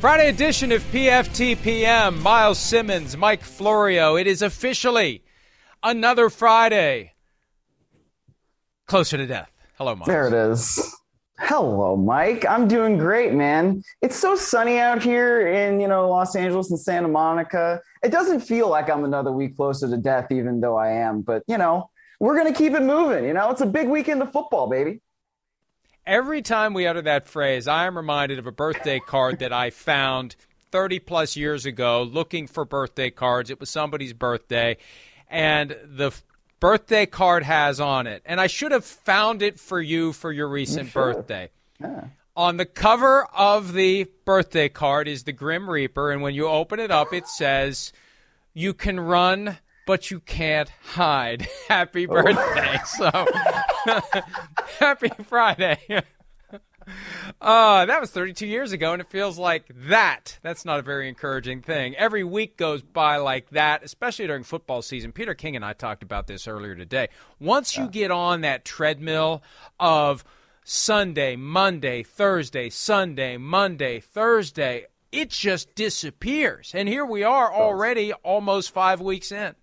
Friday edition of PFTPM. Myles Simmons, Mike Florio. It is officially another Friday. Closer to death. Hello, Myles. There it is. Hello, Mike. I'm doing great, man. It's so sunny out here in, you know, Los Angeles and Santa Monica. It doesn't feel like I'm another week closer to death, even though I am. But, you know, we're going to keep it moving. You know, it's a big weekend of football, baby. Every time we utter that phrase, I am reminded of a birthday card that I found 30 plus years ago looking for birthday cards. It was somebody's birthday, and the birthday card has on it, and I should have found it for you for your recent birthday. Yeah. On the cover of the birthday card is the Grim Reaper, and when you open it up, it says, You can run but you can't hide. Happy oh. birthday. So happy Friday. Uh, that was 32 years ago, and it feels like that. That's not a very encouraging thing. Every week goes by like that, especially during football season. Peter King and I talked about this earlier today. Once you get on that treadmill of Sunday, Monday, Thursday, Sunday, Monday, Thursday, it just disappears. And here we are already almost five weeks in.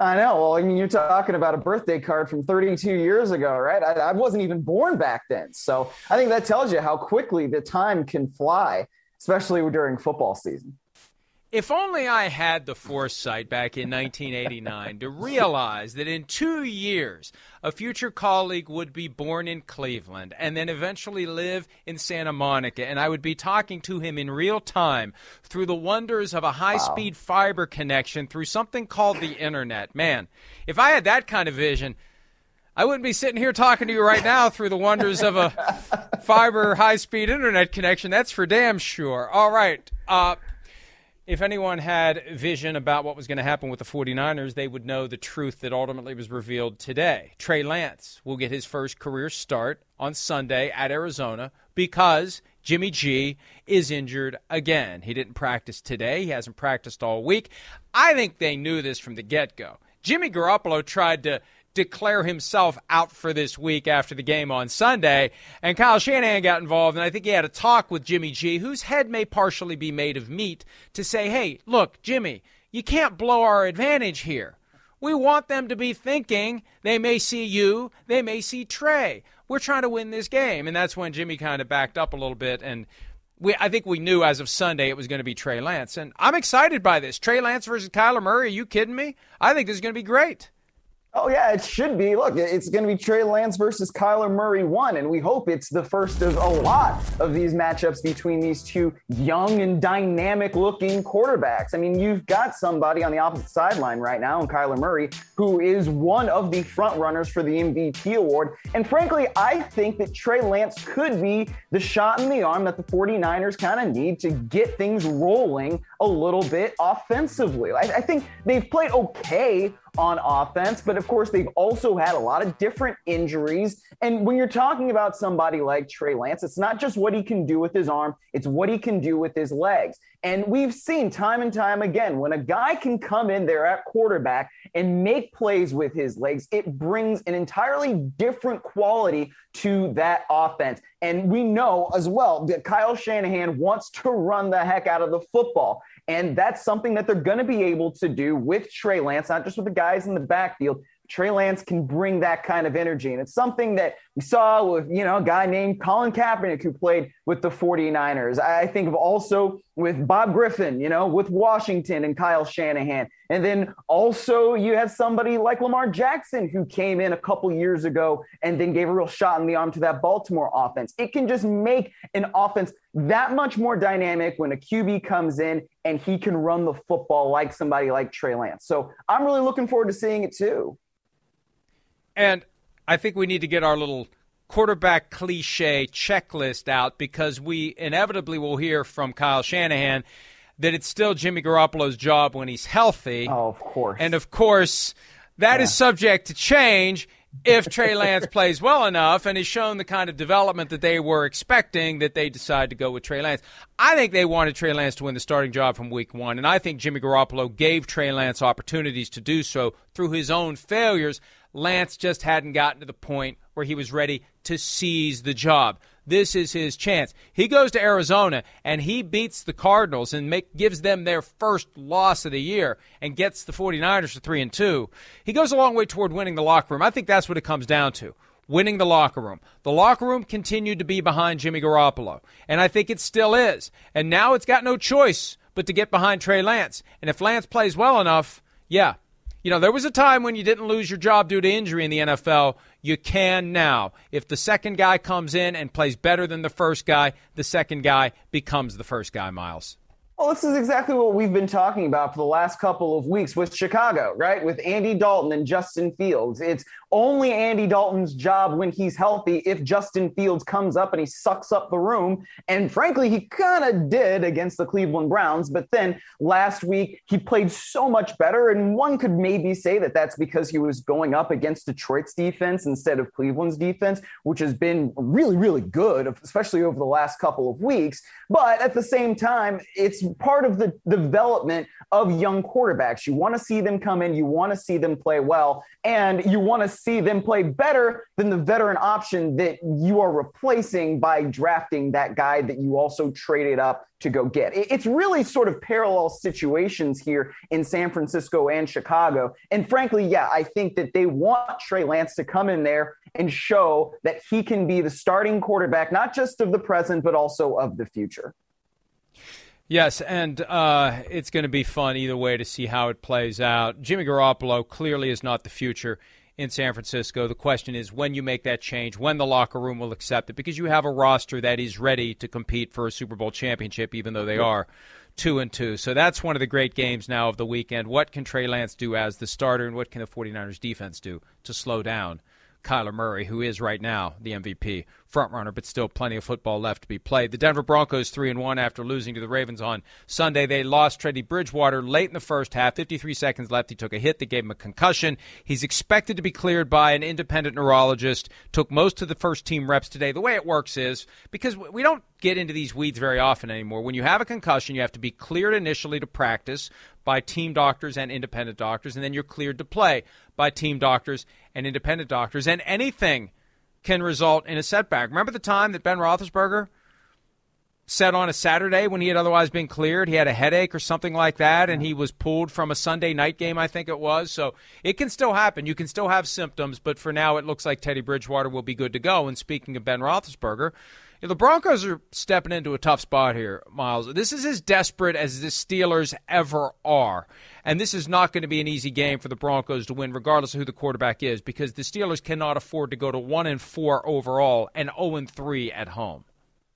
I know. Well, I mean, you're talking about a birthday card from 32 years ago, right? I, I, wasn't even born back then. So I think that tells you how quickly the time can fly, especially during football season. If only I had the foresight back in 1989 to realize that in two years, a future colleague would be born in Cleveland and then eventually live in Santa Monica, and I would be talking to him in real time through the wonders of a high speed wow. fiber connection through something called the internet. Man, if I had that kind of vision, I wouldn't be sitting here talking to you right now through the wonders of a fiber high speed internet connection. That's for damn sure. All right. Uh, if anyone had vision about what was going to happen with the 49ers, they would know the truth that ultimately was revealed today. Trey Lance will get his first career start on Sunday at Arizona because Jimmy G is injured again. He didn't practice today, he hasn't practiced all week. I think they knew this from the get go. Jimmy Garoppolo tried to declare himself out for this week after the game on Sunday. And Kyle Shanahan got involved, and I think he had a talk with Jimmy G, whose head may partially be made of meat, to say, hey, look, Jimmy, you can't blow our advantage here. We want them to be thinking they may see you, they may see Trey. We're trying to win this game. And that's when Jimmy kind of backed up a little bit and we, I think we knew as of Sunday it was going to be Trey Lance. And I'm excited by this. Trey Lance versus Kyler Murray. Are you kidding me? I think this is going to be great. Oh yeah, it should be. Look, it's going to be Trey Lance versus Kyler Murray one, and we hope it's the first of a lot of these matchups between these two young and dynamic-looking quarterbacks. I mean, you've got somebody on the opposite sideline right now, and Kyler Murray, who is one of the front runners for the MVP award. And frankly, I think that Trey Lance could be the shot in the arm that the 49ers kind of need to get things rolling a little bit offensively. I, I think they've played okay on offense, but of course, they've also had a lot of different injuries. And when you're talking about somebody like Trey Lance, it's not just what he can do with his arm, it's what he can do with his legs. And we've seen time and time again when a guy can come in there at quarterback and make plays with his legs, it brings an entirely different quality to that offense. And we know as well that Kyle Shanahan wants to run the heck out of the football. And that's something that they're going to be able to do with Trey Lance, not just with the guys in the backfield. Trey Lance can bring that kind of energy. And it's something that we saw with, you know, a guy named Colin Kaepernick who played with the 49ers. I think of also with Bob Griffin, you know, with Washington and Kyle Shanahan. And then also you have somebody like Lamar Jackson who came in a couple years ago and then gave a real shot in the arm to that Baltimore offense. It can just make an offense that much more dynamic when a QB comes in and he can run the football like somebody like Trey Lance. So I'm really looking forward to seeing it too. And I think we need to get our little quarterback cliche checklist out because we inevitably will hear from Kyle Shanahan that it's still Jimmy Garoppolo's job when he's healthy. Oh, of course. And of course, that yeah. is subject to change if Trey Lance plays well enough and has shown the kind of development that they were expecting, that they decide to go with Trey Lance. I think they wanted Trey Lance to win the starting job from week one, and I think Jimmy Garoppolo gave Trey Lance opportunities to do so through his own failures. Lance just hadn't gotten to the point where he was ready to seize the job. This is his chance. He goes to Arizona and he beats the Cardinals and make, gives them their first loss of the year and gets the 49ers to 3 and 2. He goes a long way toward winning the locker room. I think that's what it comes down to. Winning the locker room. The locker room continued to be behind Jimmy Garoppolo, and I think it still is. And now it's got no choice but to get behind Trey Lance. And if Lance plays well enough, yeah, you know, there was a time when you didn't lose your job due to injury in the NFL. You can now. If the second guy comes in and plays better than the first guy, the second guy becomes the first guy, Myles. Well, this is exactly what we've been talking about for the last couple of weeks with Chicago, right? With Andy Dalton and Justin Fields. It's only Andy Dalton's job when he's healthy if Justin Fields comes up and he sucks up the room. And frankly, he kind of did against the Cleveland Browns. But then last week, he played so much better. And one could maybe say that that's because he was going up against Detroit's defense instead of Cleveland's defense, which has been really, really good, especially over the last couple of weeks. But at the same time, it's part of the development of young quarterbacks. You want to see them come in, you want to see them play well, and you want to see them play better than the veteran option that you are replacing by drafting that guy that you also traded up to go get. It's really sort of parallel situations here in San Francisco and Chicago. And frankly, yeah, I think that they want Trey Lance to come in there and show that he can be the starting quarterback, not just of the present, but also of the future. Yes, and uh, it's going to be fun either way to see how it plays out. Jimmy Garoppolo clearly is not the future in San Francisco. The question is when you make that change, when the locker room will accept it, because you have a roster that is ready to compete for a Super Bowl championship, even though they are two and two. So that's one of the great games now of the weekend. What can Trey Lance do as the starter, and what can the 49ers defense do to slow down Kyler Murray, who is right now the MVP frontrunner, but still plenty of football left to be played. The Denver Broncos three and one after losing to the Ravens on Sunday. They lost Teddy Bridgewater late in the first half. 53 seconds left. He took a hit that gave him a concussion. He's expected to be cleared by an independent neurologist. Took most of the first team reps today. The way it works is because we don't get into these weeds very often anymore. When you have a concussion, you have to be cleared initially to practice by team doctors and independent doctors, and then you're cleared to play by team doctors and independent doctors. And anything can result in a setback. Remember the time that Ben Roethlisberger said on a Saturday when he had otherwise been cleared, he had a headache or something like that, and he was pulled from a Sunday night game, I think it was. So it can still happen. You can still have symptoms, but for now, it looks like Teddy Bridgewater will be good to go. And speaking of Ben Roethlisberger, the Broncos are stepping into a tough spot here, Myles. This is as desperate as the Steelers ever are. And this is not going to be an easy game for the Broncos to win, regardless of who the quarterback is, because the Steelers cannot afford to go to 1 and 4 overall and 0 and 3 at home.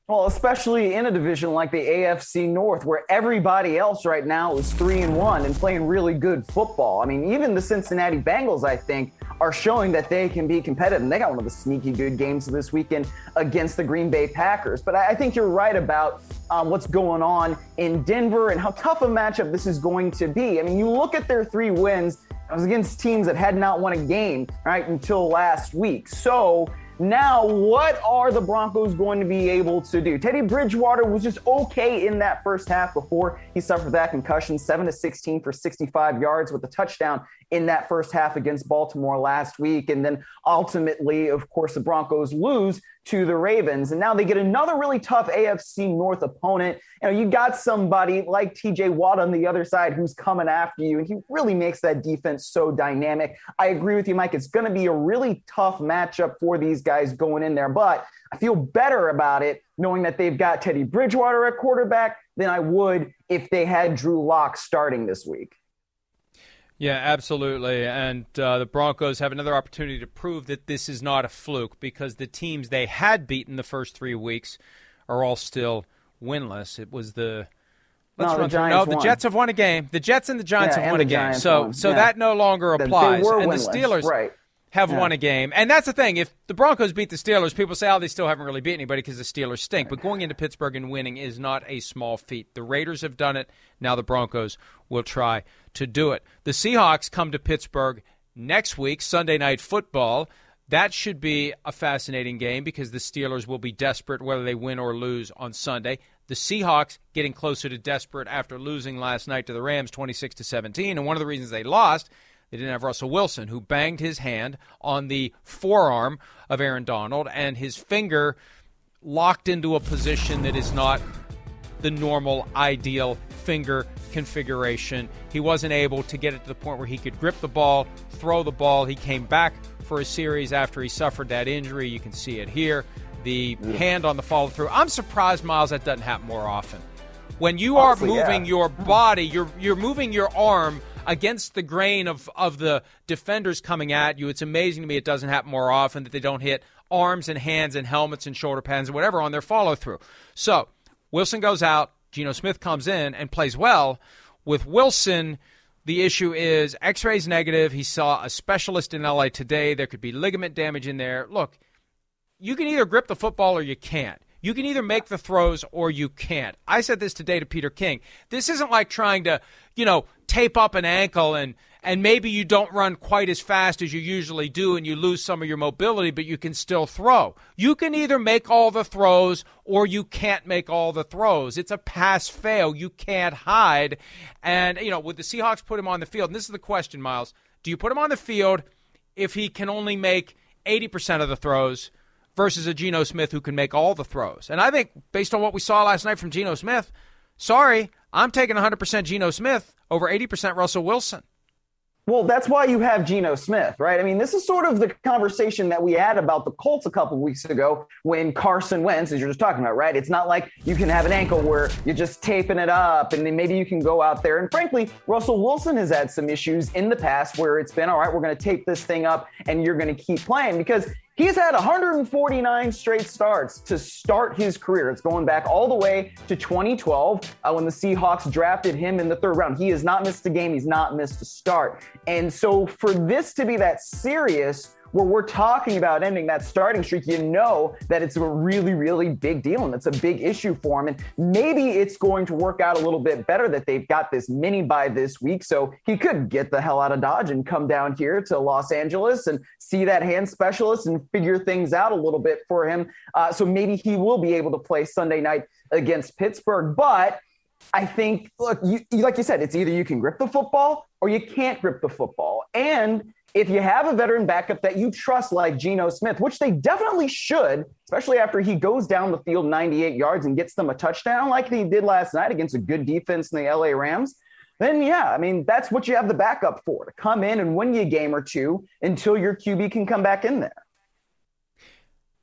Well, especially in a division like the AFC North, where everybody else right now is three and one and playing really good football. I mean, even the Cincinnati Bengals, I think, are showing that they can be competitive. And they got one of the sneaky good games this weekend against the Green Bay Packers. But I think you're right about um, what's going on in Denver and how tough a matchup this is going to be. I mean, you look at their three wins. It was against teams that had not won a game right until last week. So now, what are the Broncos going to be able to do? Teddy Bridgewater was just okay in that first half before he suffered that concussion, 7 to 16 for 65 yards with a touchdown in that first half against Baltimore last week. And then ultimately, of course, the Broncos lose to the Ravens. And now they get another really tough AFC North opponent. You know, you got somebody like TJ Watt on the other side who's coming after you, and he really makes that defense so dynamic. I agree with you, Mike. It's going to be a really tough matchup for these guys going in there, but I feel better about it knowing that they've got Teddy Bridgewater at quarterback than I would if they had Drew Lock starting this week. Yeah, absolutely. And uh, the Broncos have another opportunity to prove that this is not a fluke because the teams they had beaten the first three weeks are all still winless. It was the Let's no, run the through. No, the Jets have won a game. The Jets and the Giants yeah, have won a game. So, won. so yeah. that no longer applies. and the Steelers, right? have yeah. won a game. And that's the thing. If the Broncos beat the Steelers, people say, oh, they still haven't really beat anybody because the Steelers stink. But going into Pittsburgh and winning is not a small feat. The Raiders have done it. Now the Broncos will try to do it. The Seahawks come to Pittsburgh next week, Sunday Night Football. That should be a fascinating game because the Steelers will be desperate whether they win or lose on Sunday. The Seahawks getting closer to desperate after losing last night to the Rams 26 to 17, and one of the reasons they lost they didn't have Russell Wilson, who banged his hand on the forearm of Aaron Donald, and his finger locked into a position that is not the normal, ideal finger configuration. He wasn't able to get it to the point where he could grip the ball, throw the ball. He came back for a series after he suffered that injury. You can see it here. The yeah. hand on the follow through. I'm surprised, Myles, that doesn't happen more often. When you Honestly, are moving yeah. your hmm. body, you're you're moving your arm against the grain of, of the defenders coming at you. It's amazing to me it doesn't happen more often that they don't hit arms and hands and helmets and shoulder pads and whatever on their follow through. So Wilson goes out, Geno Smith comes in and plays well. With Wilson, the issue is x rays negative. He saw a specialist in LA today. There could be ligament damage in there. Look, you can either grip the football or you can't. You can either make the throws or you can't. I said this today to Peter King. This isn't like trying to, you know, tape up an ankle and and maybe you don't run quite as fast as you usually do and you lose some of your mobility, but you can still throw. You can either make all the throws or you can't make all the throws. It's a pass fail. You can't hide. And, you know, would the Seahawks put him on the field? And this is the question, Myles. Do you put him on the field if he can only make 80% of the throws? versus a Geno Smith who can make all the throws. And I think based on what we saw last night from Geno Smith, sorry, I'm taking 100% Geno Smith over 80% Russell Wilson. Well, that's why you have Geno Smith, right? I mean, this is sort of the conversation that we had about the Colts a couple weeks ago when Carson Wentz, as you're just talking about, right? It's not like you can have an ankle where you're just taping it up and then maybe you can go out there. And frankly, Russell Wilson has had some issues in the past where it's been, all right, we're going to tape this thing up and you're going to keep playing because He's had 149 straight starts to start his career. It's going back all the way to 2012 uh, when the Seahawks drafted him in the third round. He has not missed a game, he's not missed a start. And so for this to be that serious, where we're talking about ending that starting streak, you know that it's a really, really big deal and it's a big issue for him. And maybe it's going to work out a little bit better that they've got this mini bye this week. So he could get the hell out of Dodge and come down here to Los Angeles and see that hand specialist and figure things out a little bit for him. Uh, so maybe he will be able to play Sunday night against Pittsburgh. But I think, look, you, like you said, it's either you can grip the football or you can't grip the football. And if you have a veteran backup that you trust like Geno Smith, which they definitely should, especially after he goes down the field 98 yards and gets them a touchdown like he did last night against a good defense in the LA Rams, then yeah, I mean, that's what you have the backup for to come in and win you a game or two until your QB can come back in there.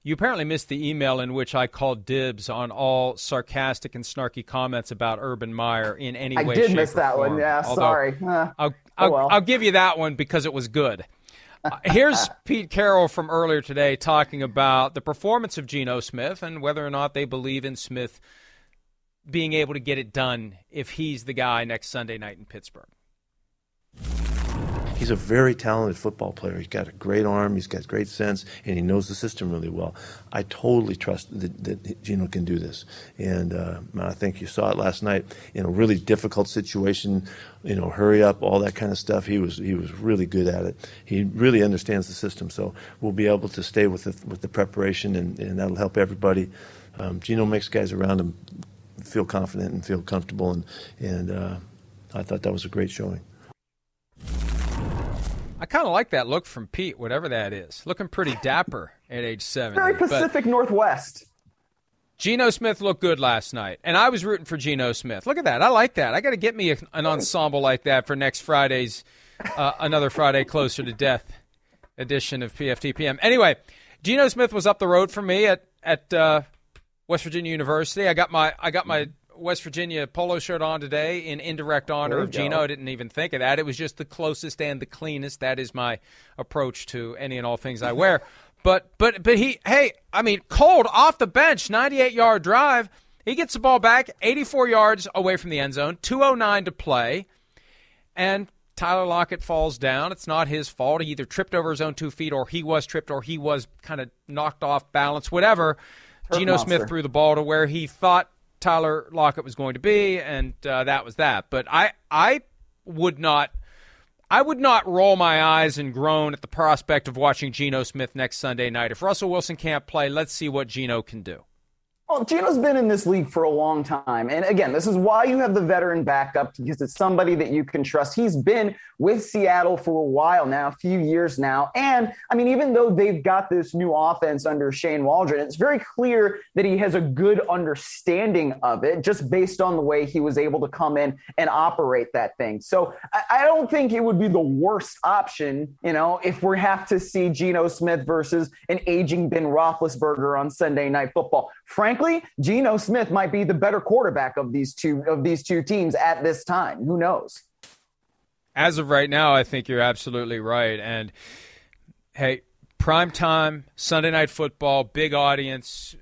You apparently missed the email in which I called dibs on all sarcastic and snarky comments about Urban Meyer in any I way. I did miss that one. Yeah, Although, sorry. Uh, I'll, I'll, oh well. I'll, give you that one because it was good. Uh, here's Pete Carroll from earlier today talking about the performance of Geno Smith and whether or not they believe in Smith being able to get it done if he's the guy next Sunday night in Pittsburgh he's a very talented football player. He's got a great arm, he's got great sense, and he knows the system really well. I totally trust that, that Geno can do this. And uh, I think you saw it last night in a really difficult situation, you know, hurry up, all that kind of stuff. He was he was really good at it. He really understands the system, so we'll be able to stay with the, with the preparation, and, and that'll help everybody. Um, Geno makes guys around him feel confident and feel comfortable, and, and uh, I thought that was a great showing. I kind of like that look from Pete, whatever that is. Looking pretty dapper at age seven. Very Pacific but Northwest. Geno Smith looked good last night, and I was rooting for Geno Smith. Look at that. I like that. I got to get me a, an ensemble like that for next Friday's uh, another Friday closer to death edition of PFTPM. Anyway, Geno Smith was up the road for me at at uh, West Virginia University. I got my I got my West Virginia polo shirt on today in indirect honor of Geno. I didn't even think of that. It was just the closest and the cleanest. That is my approach to any and all things I wear. But but but he hey, I mean, cold off the bench, 98 yard drive. He gets the ball back 84 yards away from the end zone, 209 to play. And Tyler Lockett falls down. It's not his fault. He either tripped over his own two feet, or he was tripped, or he was kind of knocked off balance, whatever. Geno. Smith threw the ball to where he thought Tyler Lockett was going to be, and uh, that was that. But I, I would not. I would not roll my eyes and groan at the prospect of watching Geno Smith next Sunday night. If Russell Wilson can't play, let's see what Geno can do. Well, Geno's been in this league for a long time. And again, this is why you have the veteran backup because it's somebody that you can trust. He's been with Seattle for a while now, a few years now. And I mean, even though they've got this new offense under Shane Waldron, it's very clear that he has a good understanding of it just based on the way he was able to come in and operate that thing. So I, don't think it would be the worst option, you know, if we have to see Geno Smith versus an aging Ben Roethlisberger on Sunday Night Football. Frankly, Geno Smith might be the better quarterback of these two of these two teams at this time. Who knows? As of right now, I think you're absolutely right. And hey, prime time, Sunday night football, big audience.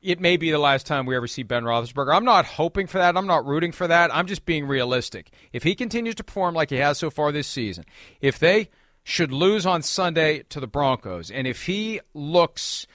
It may be the last time we ever see Ben Roethlisberger. I'm not hoping for that. I'm not rooting for that. I'm just being realistic. If he continues to perform like he has so far this season, if they should lose on Sunday to the Broncos, and if he looks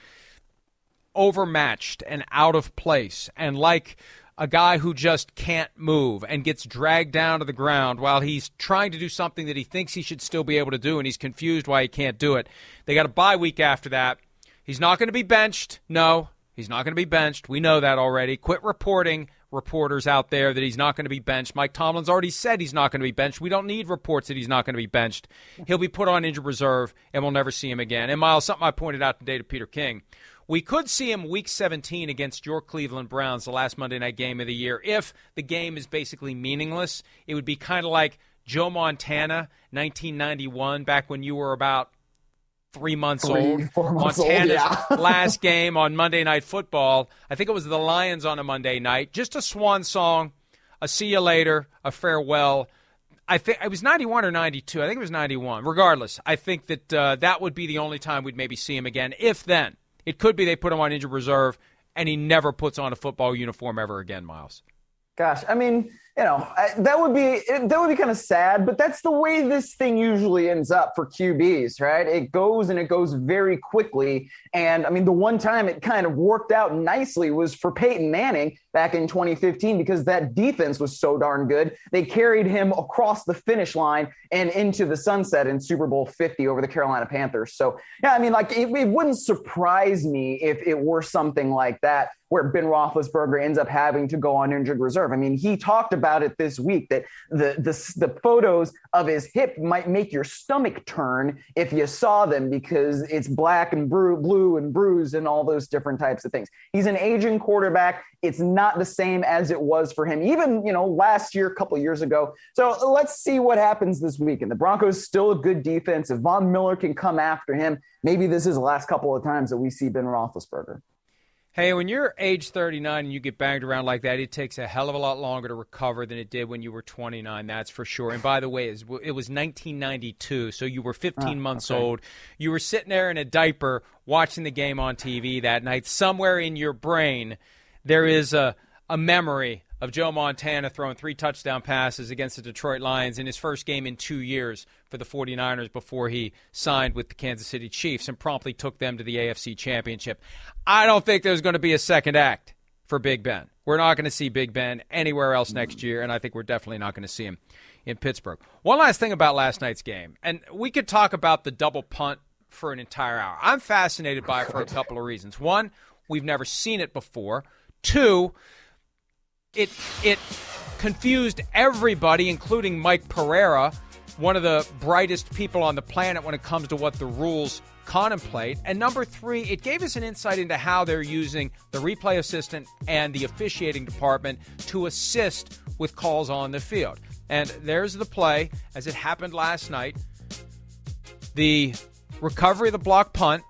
overmatched and out of place and like a guy who just can't move and gets dragged down to the ground while he's trying to do something that he thinks he should still be able to do and he's confused why he can't do it. They got a bye week after that. He's not going to be benched. No, he's not going to be benched. We know that already. Quit reporting reporters out there that he's not going to be benched. Mike Tomlin's already said he's not going to be benched. We don't need reports that he's not going to be benched. He'll be put on injured reserve and we'll never see him again. And Myles, something I pointed out today to Peter King we could see him week 17 against your Cleveland Browns, the last Monday night game of the year. If the game is basically meaningless, it would be kind of like Joe Montana, 1991, back when you were about three months Three, old. four months Montana's old, yeah. last game on Monday Night Football. I think it was the Lions on a Monday night. Just a swan song, a see you later, a farewell. I think it was 91 or 92. I think it was 91. Regardless, I think that uh, that would be the only time we'd maybe see him again, if then. It could be they put him on injured reserve and he never puts on a football uniform ever again, Myles. Gosh, I mean, you know, I, that would be that would be kind of sad, but that's the way this thing usually ends up for QBs, right? It goes and it goes very quickly. And I mean, the one time it kind of worked out nicely was for Peyton Manning back in 2015 because that defense was so darn good. They carried him across the finish line and into the sunset in Super Bowl 50 over the Carolina Panthers. So, yeah, I mean, like it, it wouldn't surprise me if it were something like that where Ben Roethlisberger ends up having to go on injured reserve. I mean, he talked about it this week that the the, the photos of his hip might make your stomach turn if you saw them because it's black and blue, blue and bruised and all those different types of things. He's an aging quarterback. It's not the same as it was for him, even you know last year, a couple years ago. So let's see what happens this week. And the Broncos still a good defense. If Von Miller can come after him, maybe this is the last couple of times that we see Ben Roethlisberger. Hey, when you're age 39 and you get banged around like that, it takes a hell of a lot longer to recover than it did when you were 29. That's for sure. And by the way, it was 1992, so you were 15 Ah, months okay. old. You were sitting there in a diaper watching the game on TV that night. Somewhere in your brain, there is a, a memory of Joe Montana throwing three touchdown passes against the Detroit Lions in his first game in two years for the 49ers before he signed with the Kansas City Chiefs and promptly took them to the AFC Championship. I don't think there's going to be a second act for Big Ben. We're not going to see Big Ben anywhere else next year, and I think we're definitely not going to see him in Pittsburgh. One last thing about last night's game, and we could talk about the double punt for an entire hour. I'm fascinated by it for a couple of reasons. One, we've never seen it before. Two, it it confused everybody, including Mike Pereira, one of the brightest people on the planet when it comes to what the rules contemplate. And number three, it gave us an insight into how they're using the replay assistant and the officiating department to assist with calls on the field. And there's the play as it happened last night. The recovery of the block punt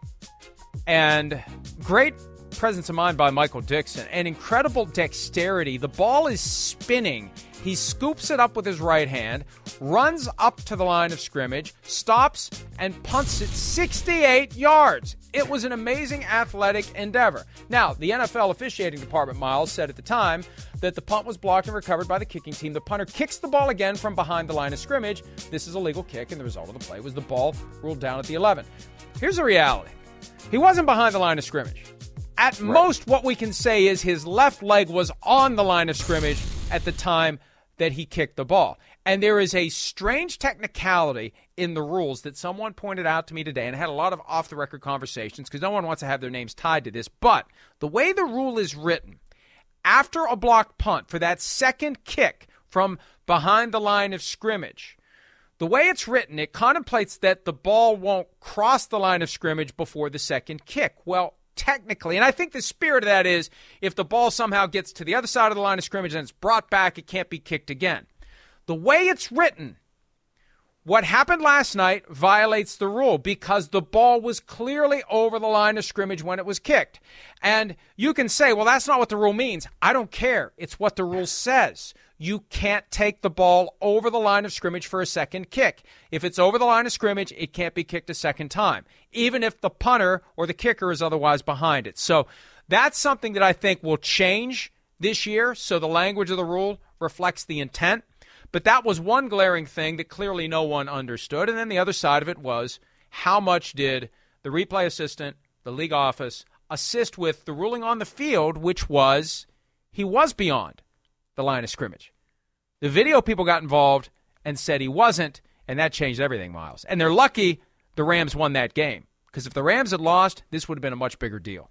and great presence of mind by Michael Dickson and incredible dexterity. The ball is spinning He scoops it up with his right hand, runs up to the line of scrimmage, stops, and punts it 68 yards. It was an amazing athletic endeavor. Now, the NFL officiating department, Myles, said at the time that the punt was blocked and recovered by the kicking team. The punter kicks the ball again from behind the line of scrimmage. This is a legal kick, and the result of the play was the ball ruled down at the 11. Here's the reality he wasn't behind the line of scrimmage. At right. most, what we can say is his left leg was on the line of scrimmage at the time that he kicked the ball. And there is a strange technicality in the rules that someone pointed out to me today, and I had a lot of off the record conversations because no one wants to have their names tied to this. But the way the rule is written, after a blocked punt for that second kick from behind the line of scrimmage, the way it's written, it contemplates that the ball won't cross the line of scrimmage before the second kick. Well, technically, and I think the spirit of that is if the ball somehow gets to the other side of the line of scrimmage and it's brought back, it can't be kicked again. The way it's written, what happened last night violates the rule because the ball was clearly over the line of scrimmage when it was kicked. And you can say, well, that's not what the rule means. I don't care. It's what the rule says you can't take the ball over the line of scrimmage for a second kick. If it's over the line of scrimmage, it can't be kicked a second time, even if the punter or the kicker is otherwise behind it. So that's something that I think will change this year. So the language of the rule reflects the intent. But that was one glaring thing that clearly no one understood. And then the other side of it was how much did the replay assistant, the league office, assist with the ruling on the field, which was he was beyond the line of scrimmage. The video people got involved and said he wasn't, and that changed everything, Myles. And they're lucky the Rams won that game because if the Rams had lost, this would have been a much bigger deal.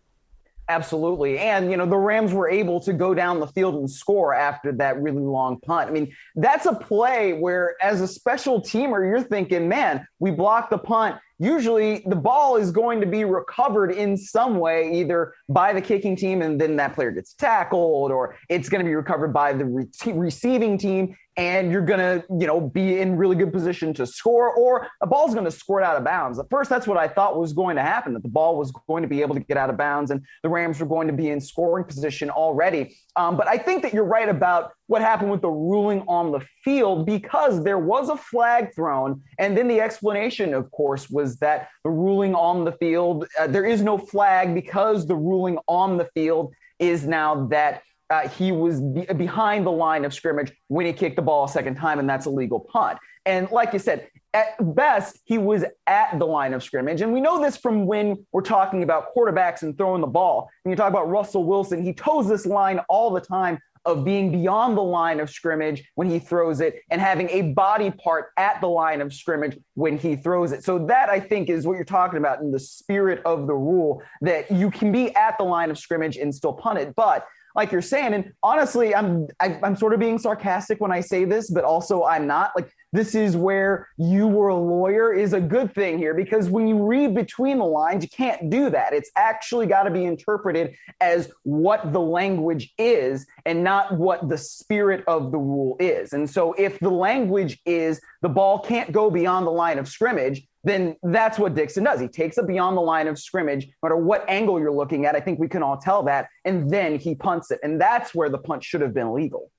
Absolutely. And, you know, the Rams were able to go down the field and score after that really long punt. I mean, that's a play where, as a special teamer, you're thinking, man, we blocked the punt usually the ball is going to be recovered in some way, either by the kicking team and then that player gets tackled, or it's going to be recovered by the re- receiving team and you're going to, you know, be in really good position to score, or a ball's going to squirt out of bounds. At first, that's what I thought was going to happen, that the ball was going to be able to get out of bounds and the Rams were going to be in scoring position already. Um, but I think that you're right about what happened with the ruling on the field because there was a flag thrown. And then the explanation, of course, was that the ruling on the field, uh, there is no flag because the ruling on the field is now that uh, he was be- behind the line of scrimmage when he kicked the ball a second time, and that's a legal punt. And like you said, at best, he was at the line of scrimmage. And we know this from when we're talking about quarterbacks and throwing the ball. When you talk about Russell Wilson, he toes this line all the time of being beyond the line of scrimmage when he throws it and having a body part at the line of scrimmage when he throws it. So that I think is what you're talking about in the spirit of the rule that you can be at the line of scrimmage and still punt it. But like you're saying. And honestly, I'm I, am i am sort of being sarcastic when I say this, but also I'm not. Like this is where you were a lawyer is a good thing here because when you read between the lines, you can't do that. It's actually got to be interpreted as what the language is and not what the spirit of the rule is. And so if the language is the ball can't go beyond the line of scrimmage, then that's what Dickson does. He takes it beyond the line of scrimmage, no matter what angle you're looking at. I think we can all tell that. And then he punts it. And that's where the punt should have been legal.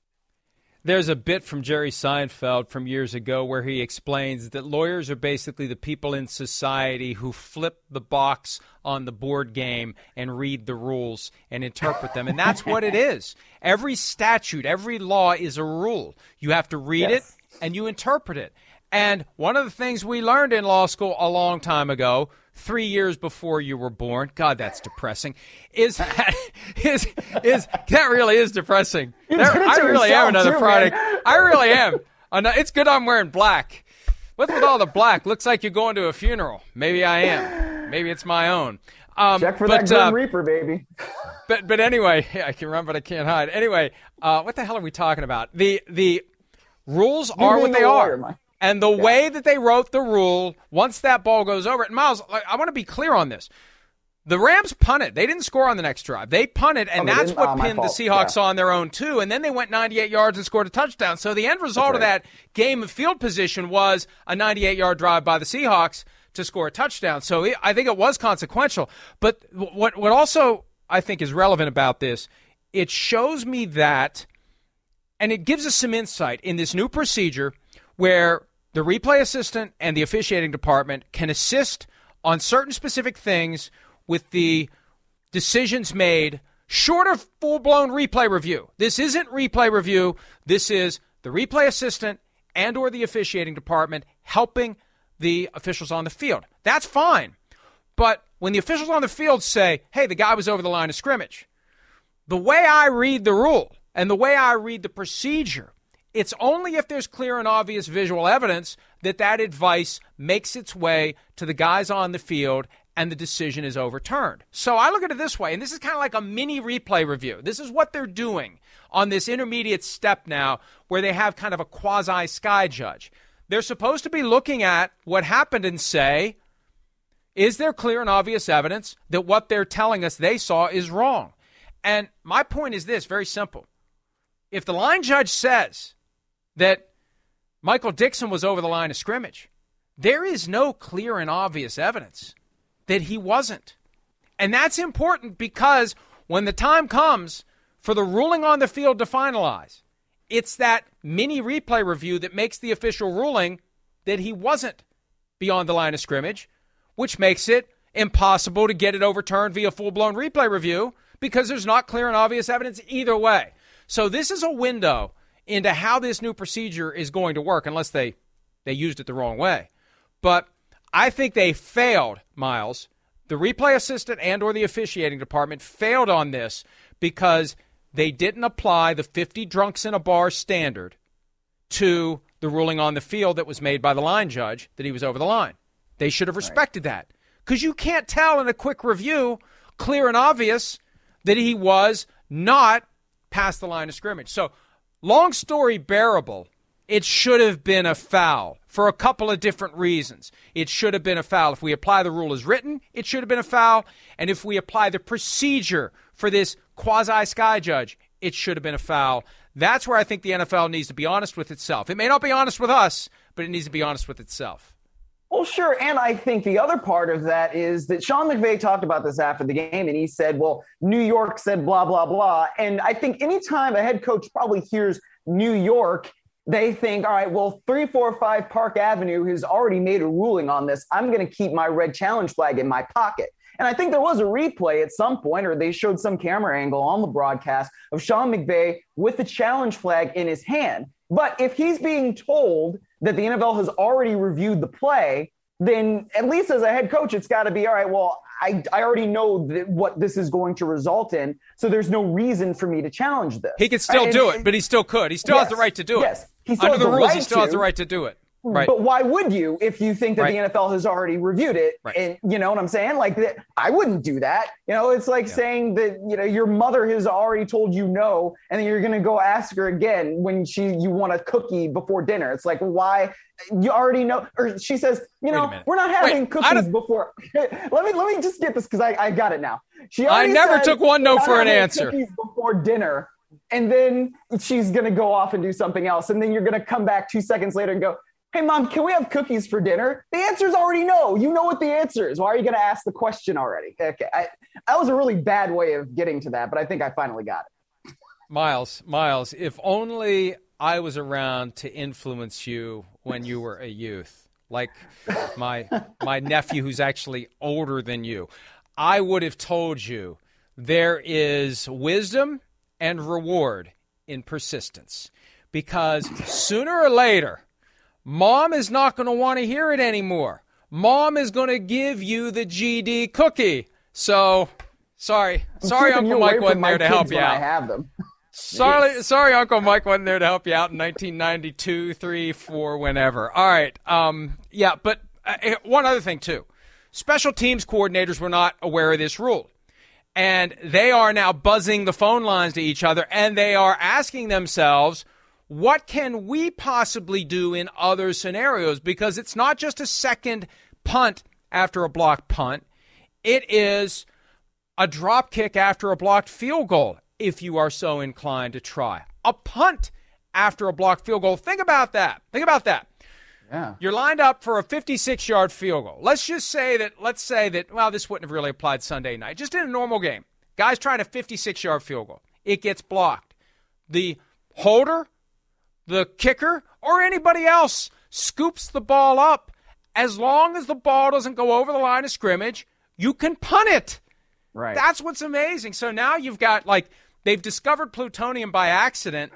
There's a bit from Jerry Seinfeld from years ago where he explains that lawyers are basically the people in society who flip the box on the board game and read the rules and interpret them. And that's what it is. Every statute, every law is a rule. You have to read yes. it and you interpret it. And one of the things we learned in law school a long time ago, three years before you were born, God, that's depressing. Is is is that really is depressing? I really am another too, product. Man. I really am. It's good I'm wearing black. What's with all the black? Looks like you're going to a funeral. Maybe I am. Maybe it's my own. Um, Check for but, that Grim uh, Reaper, baby. but but anyway, I can run, but I can't hide. Anyway, uh, what the hell are we talking about? The the rules you are what they lawyer, are. And the yeah. way that they wrote the rule, once that ball goes over it, Myles, I want to be clear on this. The Rams punted. They didn't score on the next drive. They punted, and oh, that's what oh, pinned the Seahawks yeah. on their own too. And then they went 98 yards and scored a touchdown. So the end result right. of that game of field position was a 98 yard drive by the Seahawks to score a touchdown. So I think it was consequential. But what what also I think is relevant about this, it shows me that And it gives us some insight in this new procedure where the replay assistant and the officiating department can assist on certain specific things with the decisions made short of full blown replay review. This isn't replay review. This is the replay assistant and or the officiating department helping the officials on the field. That's fine. But when the officials on the field say, hey, the guy was over the line of scrimmage, the way I read the rule and the way I read the procedure, it's only if there's clear and obvious visual evidence that that advice makes its way to the guys on the field and the decision is overturned. So I look at it this way, and this is kind of like a mini replay review. This is what they're doing on this intermediate step now where they have kind of a quasi sky judge. They're supposed to be looking at what happened and say, is there clear and obvious evidence that what they're telling us they saw is wrong? And my point is this very simple. If the line judge says that Michael Dickson was over the line of scrimmage, there is no clear and obvious evidence that he wasn't. And that's important because when the time comes for the ruling on the field to finalize, it's that mini replay review that makes the official ruling that he wasn't beyond the line of scrimmage, which makes it impossible to get it overturned via full blown replay review because there's not clear and obvious evidence either way. So this is a window into how this new procedure is going to work unless they they used it the wrong way. But I think they failed, Myles. The replay assistant and or the officiating department failed on this because they didn't apply the 50 drunks in a bar standard to the ruling on the field that was made by the line judge that he was over the line. They should have respected right. that. Because you can't tell in a quick review, clear and obvious, that he was not past the line of scrimmage. So, long story bearable, it should have been a foul for a couple of different reasons. It should have been a foul. If we apply the rule as written, it should have been a foul. And if we apply the procedure for this quasi sky judge, it should have been a foul. That's where I think the NFL needs to be honest with itself. It may not be honest with us, but it needs to be honest with itself. Well, sure. And I think the other part of that is that Sean McVay talked about this after the game and he said, well, New York said blah, blah, blah. And I think anytime a head coach probably hears New York, they think, all right, well, 345 Park Avenue has already made a ruling on this. I'm going to keep my red challenge flag in my pocket. And I think there was a replay at some point, or they showed some camera angle on the broadcast of Sean McVay with the challenge flag in his hand. But if he's being told that the NFL has already reviewed the play, then at least as a head coach, it's got to be all right. Well, I, I already know that what this is going to result in, so there's no reason for me to challenge this. He could still right? do and, it, but he still could. He still yes, has the right to do yes, it. Yes, under the, the rules, right he still to. has the right to do it. Hmm. Right. But why would you if you think that right. the NFL has already reviewed it? Right. And you know what I'm saying? Like that, I wouldn't do that. You know, it's like yeah. saying that you know your mother has already told you no, and then you're going to go ask her again when she you want a cookie before dinner. It's like why you already know, or she says, you know, we're not having Wait, cookies before. let me let me just get this because I, I got it now. She I never took one no for an answer. before dinner, and then she's gonna go off and do something else, and then you're gonna come back two seconds later and go, Hey, mom, can we have cookies for dinner? The answer is already no. You know what the answer is. Why are you going to ask the question already? Okay. I, that was a really bad way of getting to that, but I think I finally got it. Myles, Myles, if only I was around to influence you when you were a youth, like my my nephew who's actually older than you. I would have told you there is wisdom and reward in persistence because sooner or later Mom is not going to want to hear it anymore. Mom is going to give you the GD cookie. So, sorry, sorry, Uncle Mike wasn't there to help you out. I have them. Sorry, sorry, Uncle Mike wasn't there to help you out in 1992, three, four, whenever. All right, um, yeah, but uh, eh, one other thing too, special teams coordinators were not aware of this rule, and they are now buzzing the phone lines to each other, and they are asking themselves what can we possibly do in other scenarios? Because it's not just a second punt after a blocked punt, it is a drop kick after a blocked field goal, if you are so inclined to try. A punt after a blocked field goal. Think about that. Think about that. Yeah. You're lined up for a 56 yard field goal. Let's just say that, let's say that, well, this wouldn't have really applied Sunday night. Just in a normal game. Guy's trying a 56 yard field goal. It gets blocked. The holder, the kicker, or anybody else scoops the ball up, as long as the ball doesn't go over the line of scrimmage, you can punt it. Right. That's what's amazing. So now you've got like they've discovered plutonium by accident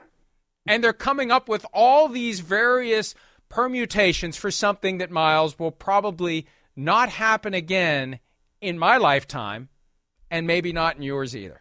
and they're coming up with all these various permutations for something that Myles will probably not happen again in my lifetime and maybe not in yours either.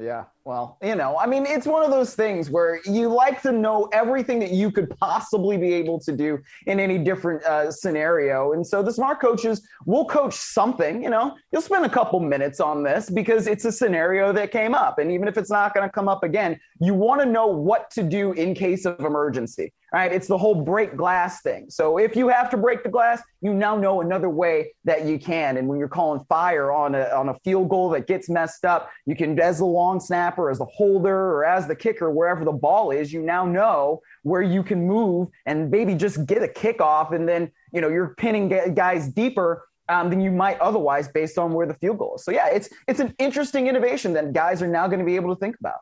Yeah. Well, you know, I mean, it's one of those things where you like to know everything that you could possibly be able to do in any different uh, scenario. And so the smart coaches will coach something, you know, you'll spend a couple minutes on this because it's a scenario that came up. And even if it's not going to come up again, you want to know what to do in case of emergency right? It's the whole break glass thing. So if you have to break the glass, you now know another way that you can. And when you're calling fire on a, on a field goal that gets messed up, you can, as the long snapper, as the holder, or as the kicker, wherever the ball is, you now know where you can move and maybe just get a kickoff. And then, you know, you're pinning guys deeper um, than you might otherwise based on where the field goal is. So yeah, it's, it's an interesting innovation that guys are now going to be able to think about.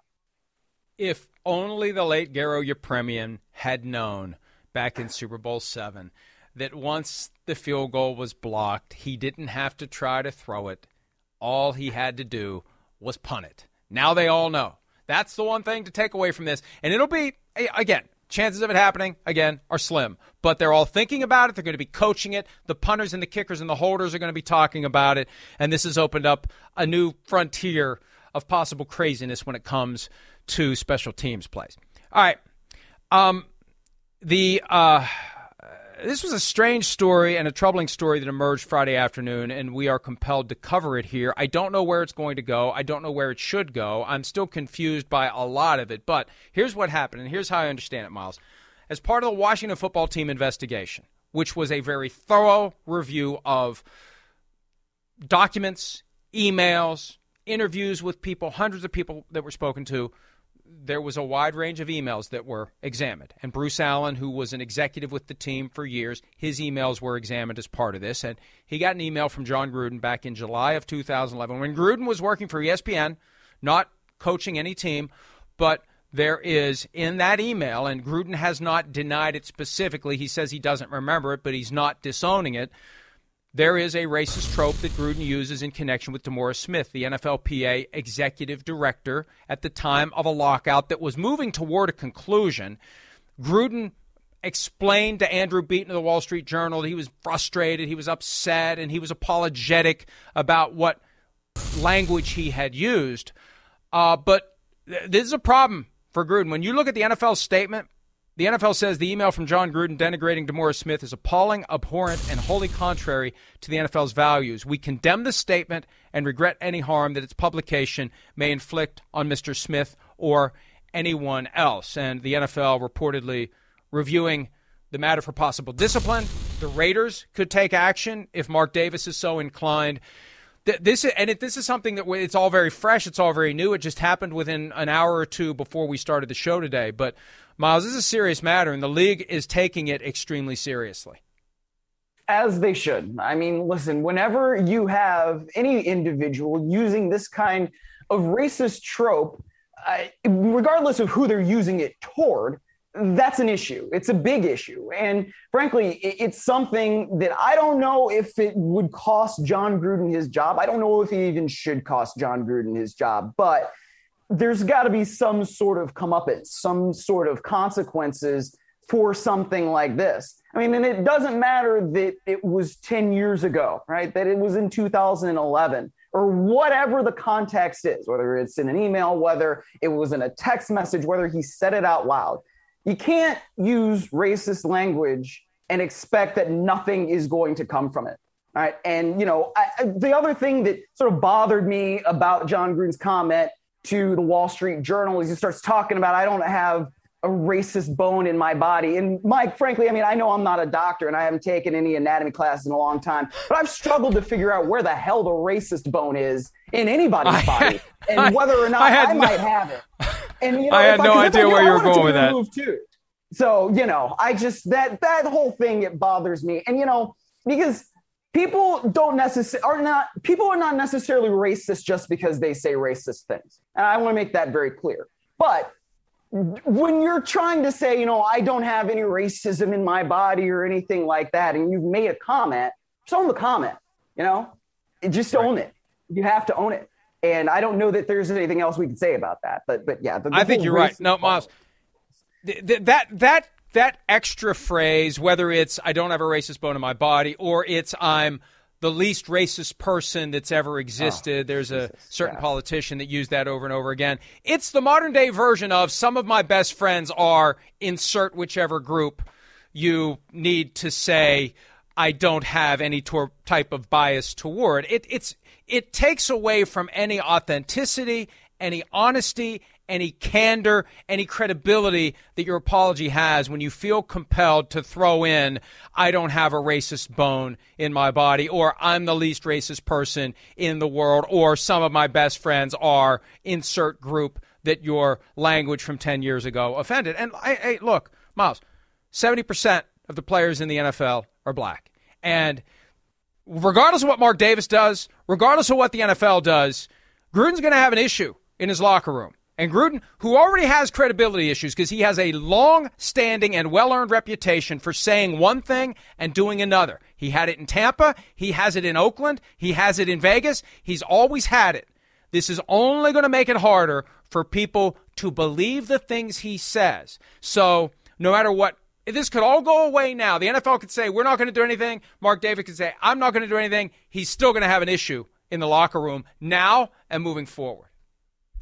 If only the late Garo Yepremian had known back in Super Bowl seven that once the field goal was blocked, he didn't have to try to throw it. All he had to do was punt it. Now they all know. That's the one thing to take away from this. And it'll be, again, chances of it happening, again, are slim. But they're all thinking about it. They're going to be coaching it. The punters and the kickers and the holders are going to be talking about it. And this has opened up a new frontier of possible craziness when it comes to special teams plays. All right. Um, the uh, this was a strange story and a troubling story that emerged Friday afternoon, and we are compelled to cover it here. I don't know where it's going to go. I don't know where it should go. I'm still confused by a lot of it. But here's what happened, and here's how I understand it, Myles. As part of the Washington football team investigation, which was a very thorough review of documents, emails, interviews with people, hundreds of people that were spoken to there was a wide range of emails that were examined. And Bruce Allen, who was an executive with the team for years, his emails were examined as part of this. And he got an email from Jon Gruden back in July of 2011 when Gruden was working for ESPN, not coaching any team, but there is in that email, and Gruden has not denied it specifically. He says he doesn't remember it, but he's not disowning it there is a racist trope that Gruden uses in connection with DeMaurice Smith, the NFLPA executive director at the time of a lockout that was moving toward a conclusion. Gruden explained to Andrew Beaton of the Wall Street Journal that he was frustrated, he was upset, and he was apologetic about what language he had used. Uh, but th- this is a problem for Gruden. When you look at the NFL statement, the NFL says the email from Jon Gruden denigrating DeMaurice Smith is appalling, abhorrent, and wholly contrary to the NFL's values. We condemn the statement and regret any harm that its publication may inflict on Mr. Smith or anyone else. And the NFL reportedly reviewing the matter for possible discipline. The Raiders could take action if Mark Davis is so inclined. This and this is something that it's all very fresh. It's all very new. It just happened within an hour or two before we started the show today. But Myles, this is a serious matter, and the league is taking it extremely seriously. As they should. I mean, listen, whenever you have any individual using this kind of racist trope, uh, regardless of who they're using it toward, that's an issue. It's a big issue. And frankly, it's something that I don't know if it would cost Jon Gruden his job. I don't know if it even should cost Jon Gruden his job, but there's got to be some sort of comeuppance, some sort of consequences for something like this. I mean, and it doesn't matter that it was 10 years ago, right? That it was in 2011 or whatever the context is, whether it's in an email, whether it was in a text message, whether he said it out loud. You can't use racist language and expect that nothing is going to come from it. Right. And, you know, I, the other thing that sort of bothered me about Jon Gruden's comment to the Wall Street Journal as he starts talking about, I don't have a racist bone in my body. And Mike, frankly, I mean, I know I'm not a doctor and I haven't taken any anatomy classes in a long time, but I've struggled to figure out where the hell the racist bone is in anybody's body and whether or not I, I might no, have it. And you know, I had no I, idea where you were going with that. Too. So, you know, I just that that whole thing it bothers me. And you know, because people don't necessarily are not people are not necessarily racist just because they say racist things and i want to make that very clear but when you're trying to say, you know, I don't have any racism in my body or anything like that, and you've made a comment, just own the comment, you know, just right. own it. You have to own it. And I don't know that there's anything else we can say about that. But, but yeah, the, the I think you're right. No, Myles, th- th- that, that, that extra phrase, whether it's I don't have a racist bone in my body or it's I'm the least racist person that's ever oh, existed. Oh, There's a Jesus, certain yeah. politician that used that over and over again. It's the modern day version of some of my best friends are insert whichever group you need to say I don't have any tor- type of bias toward. It, it's it takes away from any authenticity, any honesty, any candor, any credibility that your apology has when you feel compelled to throw in, I don't have a racist bone in my body, or I'm the least racist person in the world, or some of my best friends are insert group that your language from 10 years ago offended. And look, Myles, 70% of the players in the NFL are black. And regardless of what Mark Davis does, regardless of what the NFL does, Gruden's going to have an issue in his locker room. And Gruden, who already has credibility issues because he has a long standing and well earned reputation for saying one thing and doing another. He had it in Tampa, he has it in Oakland, he has it in Vegas, he's always had it. This is only going to make it harder for people to believe the things he says. So, no matter what, this could all go away now. The NFL could say, We're not going to do anything. Mark Davis could say, I'm not going to do anything. He's still going to have an issue in the locker room now and moving forward.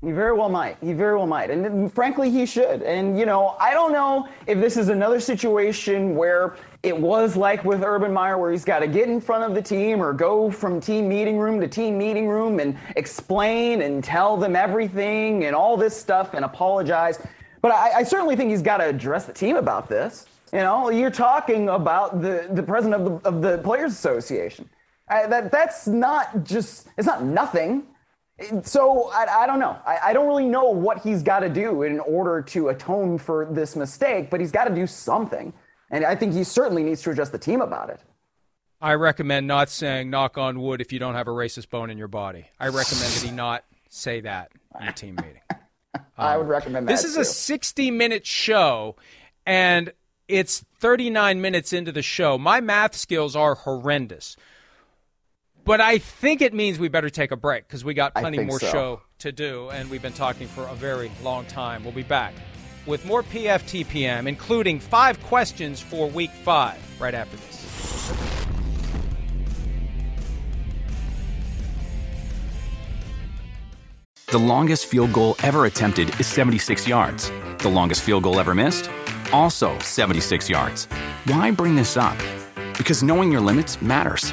He very well might. He very well might. And frankly, he should. And, you know, I don't know if this is another situation where it was like with Urban Meyer, where he's got to get in front of the team or go from team meeting room to team meeting room and explain and tell them everything and all this stuff and apologize. But I, I certainly think he's got to address the team about this. You know, you're talking about the, the president of the, of the Players Association. I, that, that's not just, it's not nothing. So I, I don't know. I, I, don't really know what he's got to do in order to atone for this mistake, but he's got to do something. And I think he certainly needs to address the team about it. I recommend not saying knock on wood if you don't have a racist bone in your body. I recommend that he not say that in a team meeting. Um, I would recommend that. This is too. a 60 minute show, and it's 39 minutes into the show. My math skills are horrendous. But I think it means we better take a break because we got plenty more so. show to do, and we've been talking for a very long time. We'll be back with more PFTPM, including five questions for week five, right after this. The longest field goal ever attempted is 76 yards. The longest field goal ever missed? Also 76 yards. Why bring this up? Because knowing your limits matters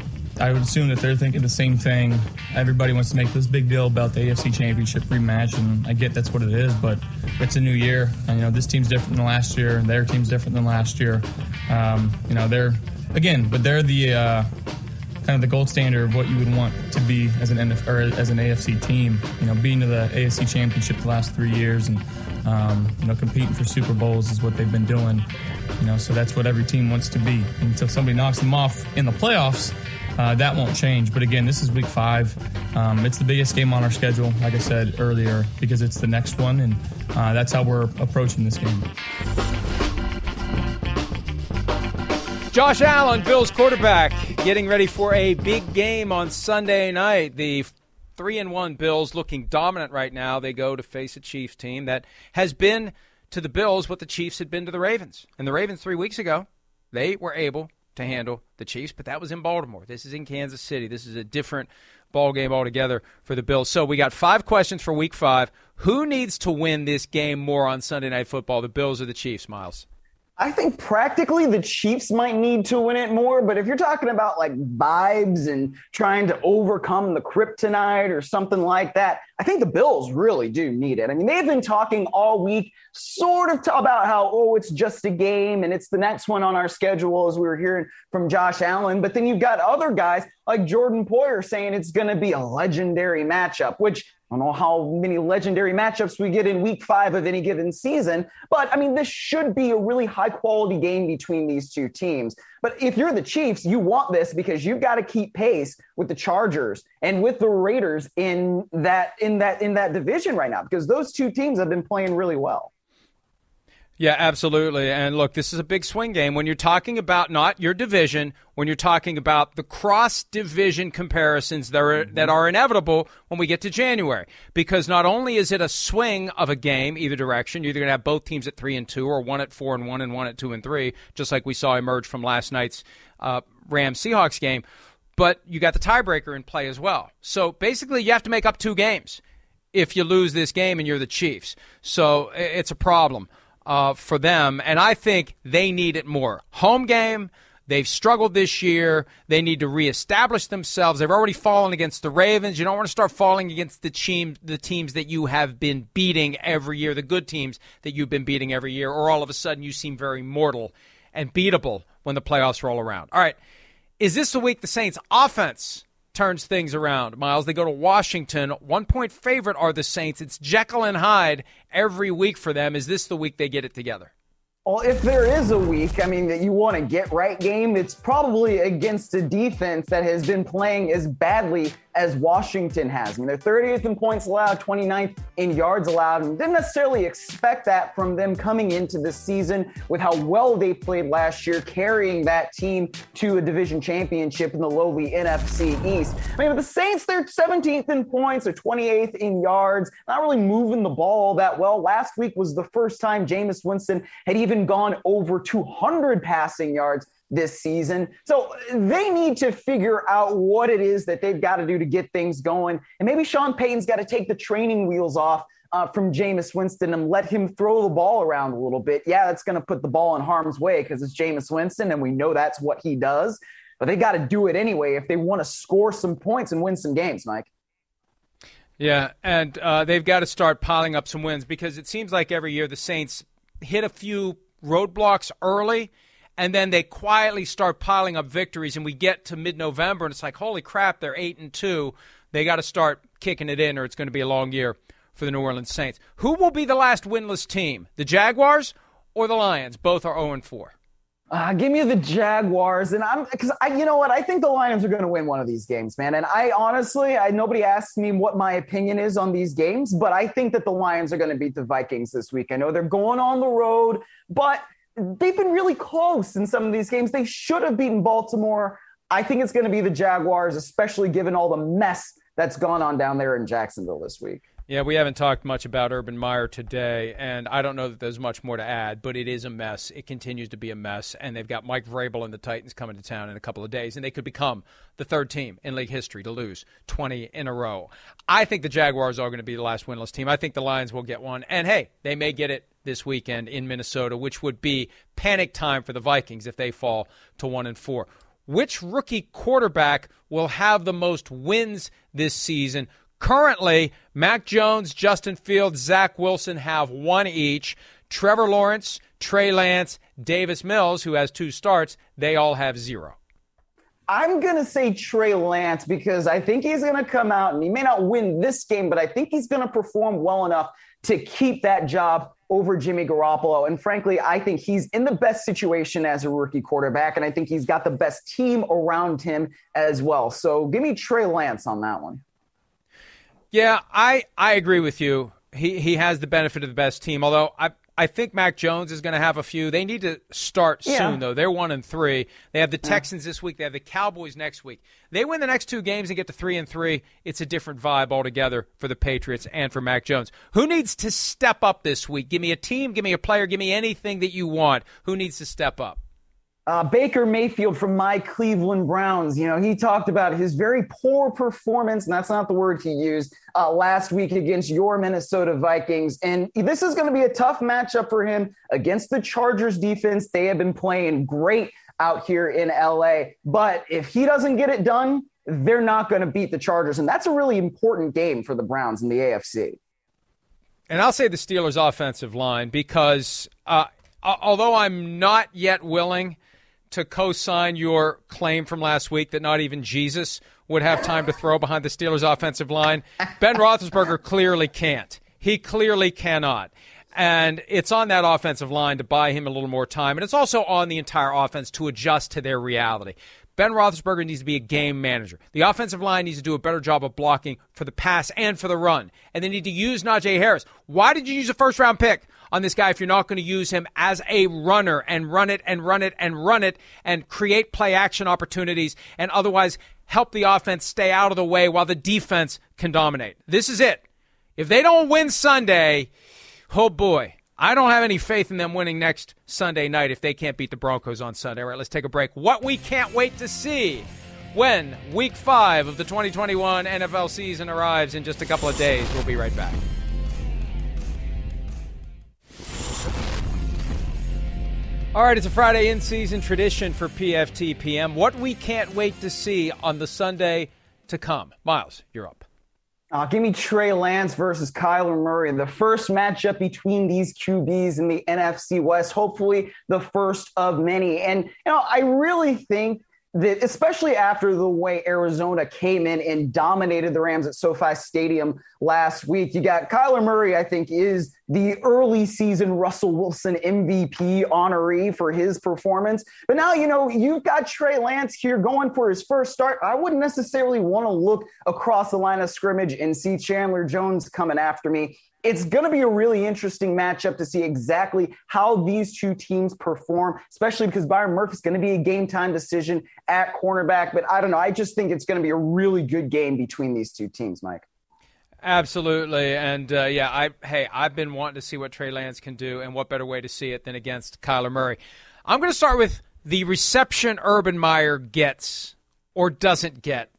I would assume that they're thinking the same thing. Everybody wants to make this big deal about the AFC Championship rematch, and I get that's what it is. But it's a new year, and you know this team's different than last year. And their team's different than last year. Um, you know they're again, but they're the uh, kind of the gold standard of what you would want to be as an NF, or as an AFC team. You know, being to the AFC Championship the last three years, and um, you know competing for Super Bowls is what they've been doing. You know, so that's what every team wants to be. Until somebody knocks them off in the playoffs uh, that won't change. But again, this is week five. Um, it's the biggest game on our schedule, like I said earlier, because it's the next one, and uh, that's how we're approaching this game. Josh Allen, Bills quarterback, getting ready for a big game on Sunday night. The three and one Bills looking dominant right now. They go to face a Chiefs team that has been to the Bills what the Chiefs had been to the Ravens. And the Ravens three weeks ago, they were able to handle the Chiefs, but that was in Baltimore. This is in Kansas City. This is a different ball game altogether for the Bills. So we got five questions for Week Five. Who needs to win this game more on Sunday Night Football, the Bills or the Chiefs, Myles? I think practically the Chiefs might need to win it more, but if you're talking about like vibes and trying to overcome the kryptonite or something like that, I think the Bills really do need it. I mean, they've been talking all week sort of about how, oh, it's just a game and it's the next one on our schedule, as we were hearing from Josh Allen. But then you've got other guys like Jordan Poyer saying it's going to be a legendary matchup, which I don't know how many legendary matchups we get in week five of any given season, but I mean, this should be a really high quality game between these two teams. But if you're the Chiefs, you want this because you've got to keep pace with the Chargers and with the Raiders in that in that in that division right now because those two teams have been playing really well. Yeah, absolutely. And look, this is a big swing game when you're talking about not your division, when you're talking about the cross division comparisons that are, that are inevitable when we get to January. Because not only is it a swing of a game either direction, you're either going to have both teams at 3 and 2 or one at 4 and 1 and one at 2 and 3, just like we saw emerge from last night's uh, Rams Seahawks game, but you got the tiebreaker in play as well. So basically, you have to make up two games if you lose this game and you're the Chiefs. So it's a problem uh, for them, and I think they need it more. Home game. They've struggled this year. They need to reestablish themselves. They've already fallen against the Ravens. You don't want to start falling against the team, the teams that you have been beating every year, the good teams that you've been beating every year, or all of a sudden you seem very mortal and beatable when the playoffs roll around. All right. Is this the week the Saints offense turns things around. Myles, they go to Washington. One point favorite are the Saints. It's Jekyll and Hyde every week for them. Is this the week they get it together? Well, if there is a week, I mean, that you want to get right game, it's probably against a defense that has been playing as badly as Washington has. I mean, they're 30th in points allowed, 29th in yards allowed, and didn't necessarily expect that from them coming into this season with how well they played last year, carrying that team to a division championship in the lowly NFC East. I mean, with the Saints, they're 17th in points, they're 28th in yards, not really moving the ball that well. Last week was the first time Jameis Winston had even gone over 200 passing yards this season. So they need to figure out what it is that they've got to do to get things going. And maybe Sean Payton's got to take the training wheels off uh, from Jameis Winston and let him throw the ball around a little bit. Yeah, that's going to put the ball in harm's way because it's Jameis Winston and we know that's what he does. But they got to do it anyway if they want to score some points and win some games, Mike. Yeah, and uh, they've got to start piling up some wins because it seems like every year the Saints hit a few roadblocks early and then they quietly start piling up victories and we get to mid-november and it's like holy crap they're 8 and 2 they got to start kicking it in or it's going to be a long year for the New Orleans Saints who will be the last winless team the Jaguars or the Lions both are 0 and 4 uh, give me the Jaguars, and I'm because I, you know what, I think the Lions are going to win one of these games, man. And I honestly, I nobody asked me what my opinion is on these games, but I think that the Lions are going to beat the Vikings this week. I know they're going on the road, but they've been really close in some of these games. They should have beaten Baltimore. I think it's going to be the Jaguars, especially given all the mess that's gone on down there in Jacksonville this week. Yeah, we haven't talked much about Urban Meyer today, and I don't know that there's much more to add, but it is a mess. It continues to be a mess, and they've got Mike Vrabel and the Titans coming to town in a couple of days, and they could become the third team in league history to lose 20 in a row. I think the Jaguars are going to be the last winless team. I think the Lions will get one, and hey, they may get it this weekend in Minnesota, which would be panic time for the Vikings if they fall to one and four. Which rookie quarterback will have the most wins this season? Currently, Mac Jones, Justin Fields, Zach Wilson have one each. Trevor Lawrence, Trey Lance, Davis Mills, who has two starts, they all have zero. I'm going to say Trey Lance because I think he's going to come out and he may not win this game, but I think he's going to perform well enough to keep that job over Jimmy Garoppolo. And frankly, I think he's in the best situation as a rookie quarterback, and I think he's got the best team around him as well. So give me Trey Lance on that one. Yeah, I, I agree with you. He he has the benefit of the best team, although I I think Mac Jones is going to have a few. They need to start yeah. soon, though. They're one and three. They have the Texans this week. They have the Cowboys next week. They win the next two games and get to three and three. It's a different vibe altogether for the Patriots and for Mac Jones. Who needs to step up this week? Give me a team. Give me a player. Give me anything that you want. Who needs to step up? Uh, Baker Mayfield from my Cleveland Browns, you know, he talked about his very poor performance, and that's not the word he used, uh, last week against your Minnesota Vikings. And this is going to be a tough matchup for him against the Chargers defense. They have been playing great out here in LA. But if he doesn't get it done, they're not going to beat the Chargers. And that's a really important game for the Browns in the AFC. And I'll say the Steelers' offensive line because uh, although I'm not yet willing to co sign your claim from last week that not even Jesus would have time to throw behind the Steelers' offensive line, Ben Roethlisberger clearly can't. He clearly cannot. And it's on that offensive line to buy him a little more time. And it's also on the entire offense to adjust to their reality. Ben Roethlisberger needs to be a game manager. The offensive line needs to do a better job of blocking for the pass and for the run. And they need to use Najee Harris. Why did you use a first round pick on this guy if you're not going to use him as a runner and run it and run it and run it and create play action opportunities and otherwise help the offense stay out of the way while the defense can dominate? This is it. If they don't win Sunday, oh boy, I don't have any faith in them winning next Sunday night if they can't beat the Broncos on Sunday. All right, let's take a break. What we can't wait to see when week five of the 2021 NFL season arrives in just a couple of days. We'll be right back. All right, it's a Friday in season tradition for PFT PM. What we can't wait to see on the Sunday to come. Myles, you're up. Uh, give me Trey Lance versus Kyler Murray, the first matchup between these QBs in the NFC West. Hopefully, the first of many. And you know, I really think that especially after the way Arizona came in and dominated the Rams at SoFi Stadium last week, you got Kyler Murray, I think, is the early season Russell Wilson MVP honoree for his performance. But now, you know, you've got Trey Lance here going for his first start. I wouldn't necessarily want to look across the line of scrimmage and see Chandler Jones coming after me it's going to be a really interesting matchup to see exactly how these two teams perform, especially because Byron Murphy is going to be a game time decision at cornerback. But I don't know. I just think it's going to be a really good game between these two teams, Mike. Absolutely, and uh, yeah, I hey, I've been wanting to see what Trey Lance can do, and what better way to see it than against Kyler Murray. I'm going to start with the reception Urban Meyer gets or doesn't get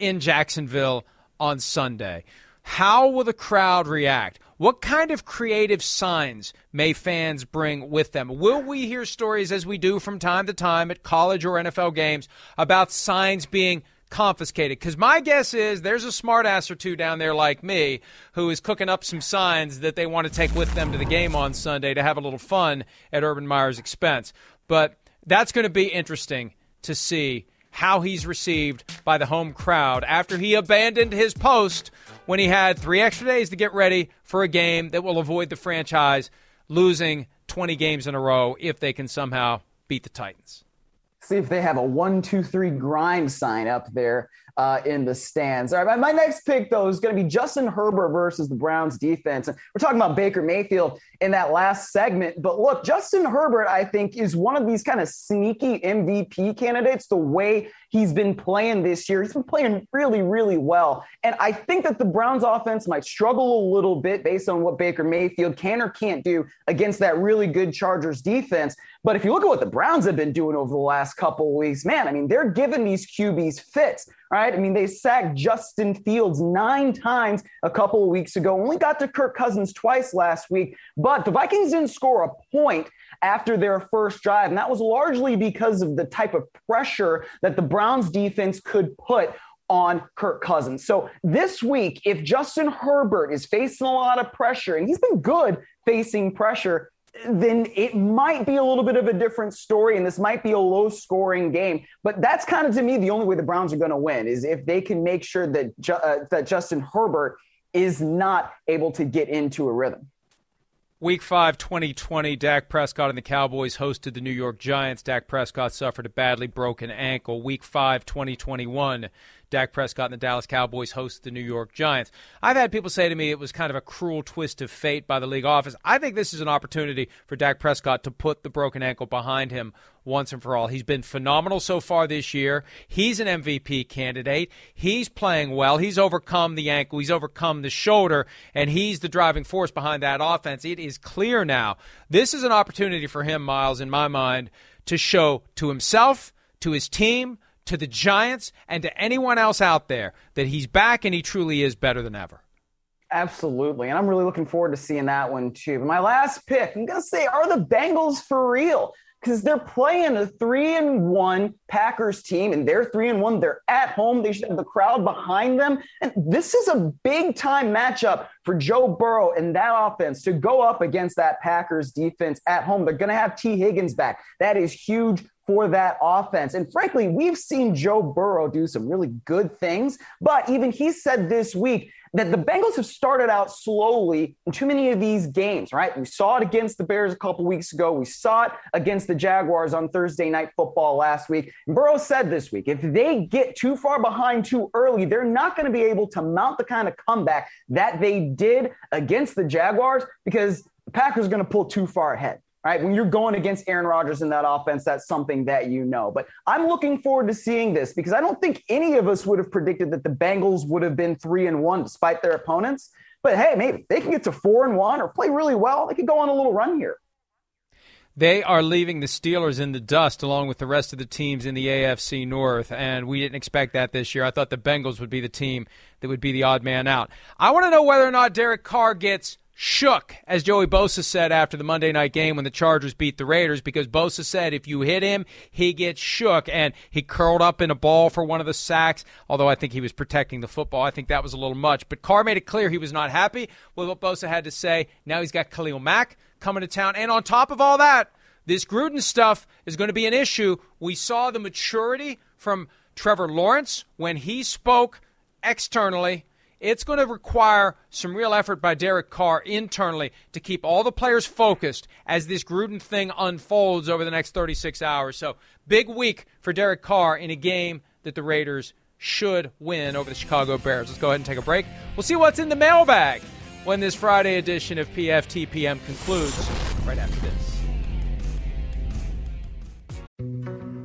in Jacksonville on Sunday. How will the crowd react? What kind of creative signs may fans bring with them? Will we hear stories, as we do from time to time at college or NFL games, about signs being confiscated? Because my guess is there's a smartass or two down there like me who is cooking up some signs that they want to take with them to the game on Sunday to have a little fun at Urban Meyer's expense. But that's going to be interesting to see how he's received by the home crowd after he abandoned his post when he had three extra days to get ready for a game that will avoid the franchise losing 20 games in a row if they can somehow beat the Titans. See if they have a one, two, three grind sign up there uh, in the stands. All right, my, next pick, though, is going to be Justin Herbert versus the Browns defense. And we're talking about Baker Mayfield in that last segment. But look, Justin Herbert, I think, is one of these kind of sneaky MVP candidates. The way he's been playing this year, he's been playing really, really well. And I think that the Browns offense might struggle a little bit based on what Baker Mayfield can or can't do against that really good Chargers defense. But if you look at what the Browns have been doing over the last couple of weeks, man, I mean, they're giving these QBs fits right? I mean, they sacked Justin Fields nine times a couple of weeks ago, only got to Kirk Cousins twice last week, but the Vikings didn't score a point after their first drive. And that was largely because of the type of pressure that the Browns defense could put on Kirk Cousins. So this week, if Justin Herbert is facing a lot of pressure, and he's been good facing pressure, then it might be a little bit of a different story and this might be a low scoring game. But that's kind of to me the only way the Browns are going to win is if they can make sure that uh, that Justin Herbert is not able to get into a rhythm. Week 5, 2020, Dak Prescott and the Cowboys hosted the New York Giants. Dak Prescott suffered a badly broken ankle. Week 5, 2021, Dak Prescott and the Dallas Cowboys host the New York Giants. I've had people say to me it was kind of a cruel twist of fate by the league office. I think this is an opportunity for Dak Prescott to put the broken ankle behind him once and for all. He's been phenomenal so far this year. He's an MVP candidate. He's playing well. He's overcome the ankle, he's overcome the shoulder, and he's the driving force behind that offense. It is clear now. This is an opportunity for him, Myles, in my mind, to show to himself, to his team, to the Giants, and to anyone else out there that he's back and he truly is better than ever. Absolutely. And I'm really looking forward to seeing that one too. But my last pick, I'm going to say, are the Bengals for real? because they're playing a three and one Packers team, and they're three and one. They're at home. They should have the crowd behind them. And this is a big time matchup for Joe Burrow and that offense to go up against that Packers defense at home. They're going to have Tee Higgins back. That is huge for that offense. And frankly, we've seen Joe Burrow do some really good things, but even he said this week that the Bengals have started out slowly in too many of these games, right? We saw it against the Bears a couple weeks ago. We saw it against the Jaguars on Thursday night football last week. And Burrow said this week, if they get too far behind too early, they're not going to be able to mount the kind of comeback that they did against the Jaguars because the Packers are going to pull too far ahead right? When you're going against Aaron Rodgers in that offense, that's something that you know. But I'm looking forward to seeing this because I don't think any of us would have predicted that the Bengals would have been three and one despite their opponents. But hey, maybe they can get to four and one or play really well. They could go on a little run here. They are leaving the Steelers in the dust along with the rest of the teams in the AFC North, and we didn't expect that this year. I thought the Bengals would be the team that would be the odd man out. I want to know whether or not Derek Carr gets shook, as Joey Bosa said after the Monday night game when the Chargers beat the Raiders, because Bosa said if you hit him, he gets shook. And he curled up in a ball for one of the sacks, although I think he was protecting the football. I think that was a little much. But Carr made it clear he was not happy with what Bosa had to say. Now he's got Khalil Mack coming to town. And on top of all that, this Gruden stuff is going to be an issue. We saw the maturity from Trevor Lawrence when he spoke externally it's going to require some real effort by Derek Carr internally to keep all the players focused as this Gruden thing unfolds over the next 36 hours. So, big week for Derek Carr in a game that the Raiders should win over the Chicago Bears. Let's go ahead and take a break. We'll see what's in the mailbag when this Friday edition of PFTPM concludes right after this.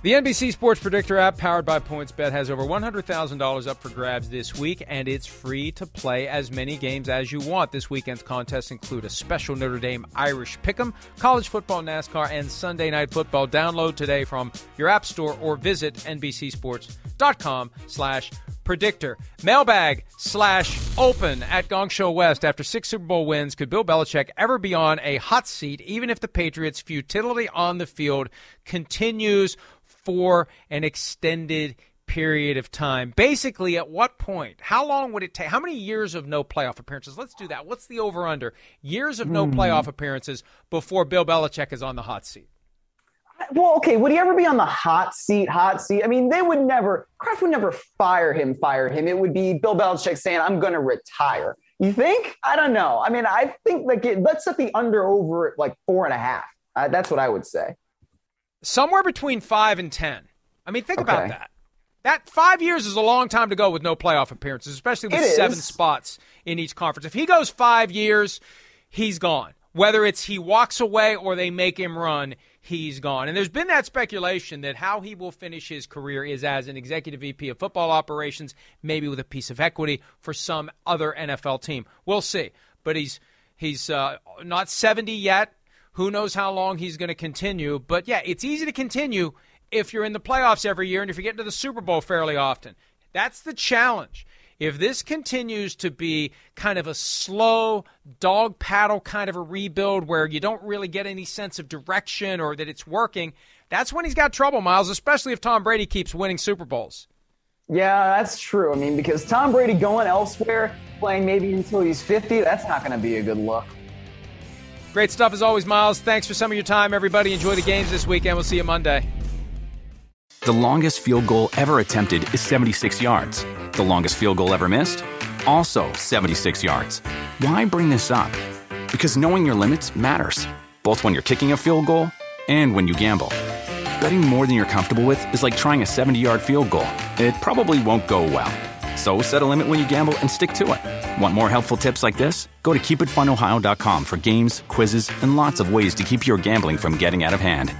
The NBC Sports Predictor app, powered by PointsBet, has over $100,000 up for grabs this week, and it's free to play as many games as you want. This weekend's contests include a special Notre Dame Irish Pick'em, college football, NASCAR, and Sunday Night Football. Download today from your app store or visit NBCSports.com slash predictor. Mailbag slash open at Gong Show West. After six Super Bowl wins, could Bill Belichick ever be on a hot seat, even if the Patriots' futility on the field continues for an extended period of time. Basically, at what point? How long would it take? How many years of no playoff appearances? Let's do that. What's the over under? Years of no mm. playoff appearances before Bill Belichick is on the hot seat. Well, okay, would he ever be on the hot seat? Hot seat? I mean, they would never, Kraft would never fire him, fire him. It would be Bill Belichick saying, I'm going to retire. You think? I don't know. I mean, I think like it, let's set the under over at like four and a half. Uh, that's what I would say somewhere between five and ten. I mean, think okay. about that. That five years is a long time to go with no playoff appearances, especially with seven spots in each conference. If he goes five years, he's gone. Whether it's he walks away or they make him run, he's gone. And there's been that speculation that how he will finish his career is as an executive VP of football operations, maybe with a piece of equity for some other NFL team. We'll see. But he's he's uh, not 70 yet. Who knows how long he's going to continue? But yeah, it's easy to continue if you're in the playoffs every year and if you're getting to the Super Bowl fairly often. That's the challenge. if this continues to be kind of a slow dog paddle kind of a rebuild where you don't really get any sense of direction or that it's working, that's when he's got trouble, Myles, especially if Tom Brady keeps winning Super Bowls. Yeah, that's true. I mean, because Tom Brady going elsewhere, playing maybe until he's 50, that's not going to be a good look. Great stuff as always, Myles. Thanks for some of your time, everybody. Enjoy the games this weekend. We'll see you Monday. The longest field goal ever attempted is 76 yards. The longest field goal ever missed? Also 76 yards. Why bring this up? Because knowing your limits matters, both when you're kicking a field goal and when you gamble. Betting more than you're comfortable with is like trying a 70 yard field goal. It probably won't go well. So set a limit when you gamble and stick to it. Want more helpful tips like this? Go to keepitfunohio.com for games, quizzes, and lots of ways to keep your gambling from getting out of hand.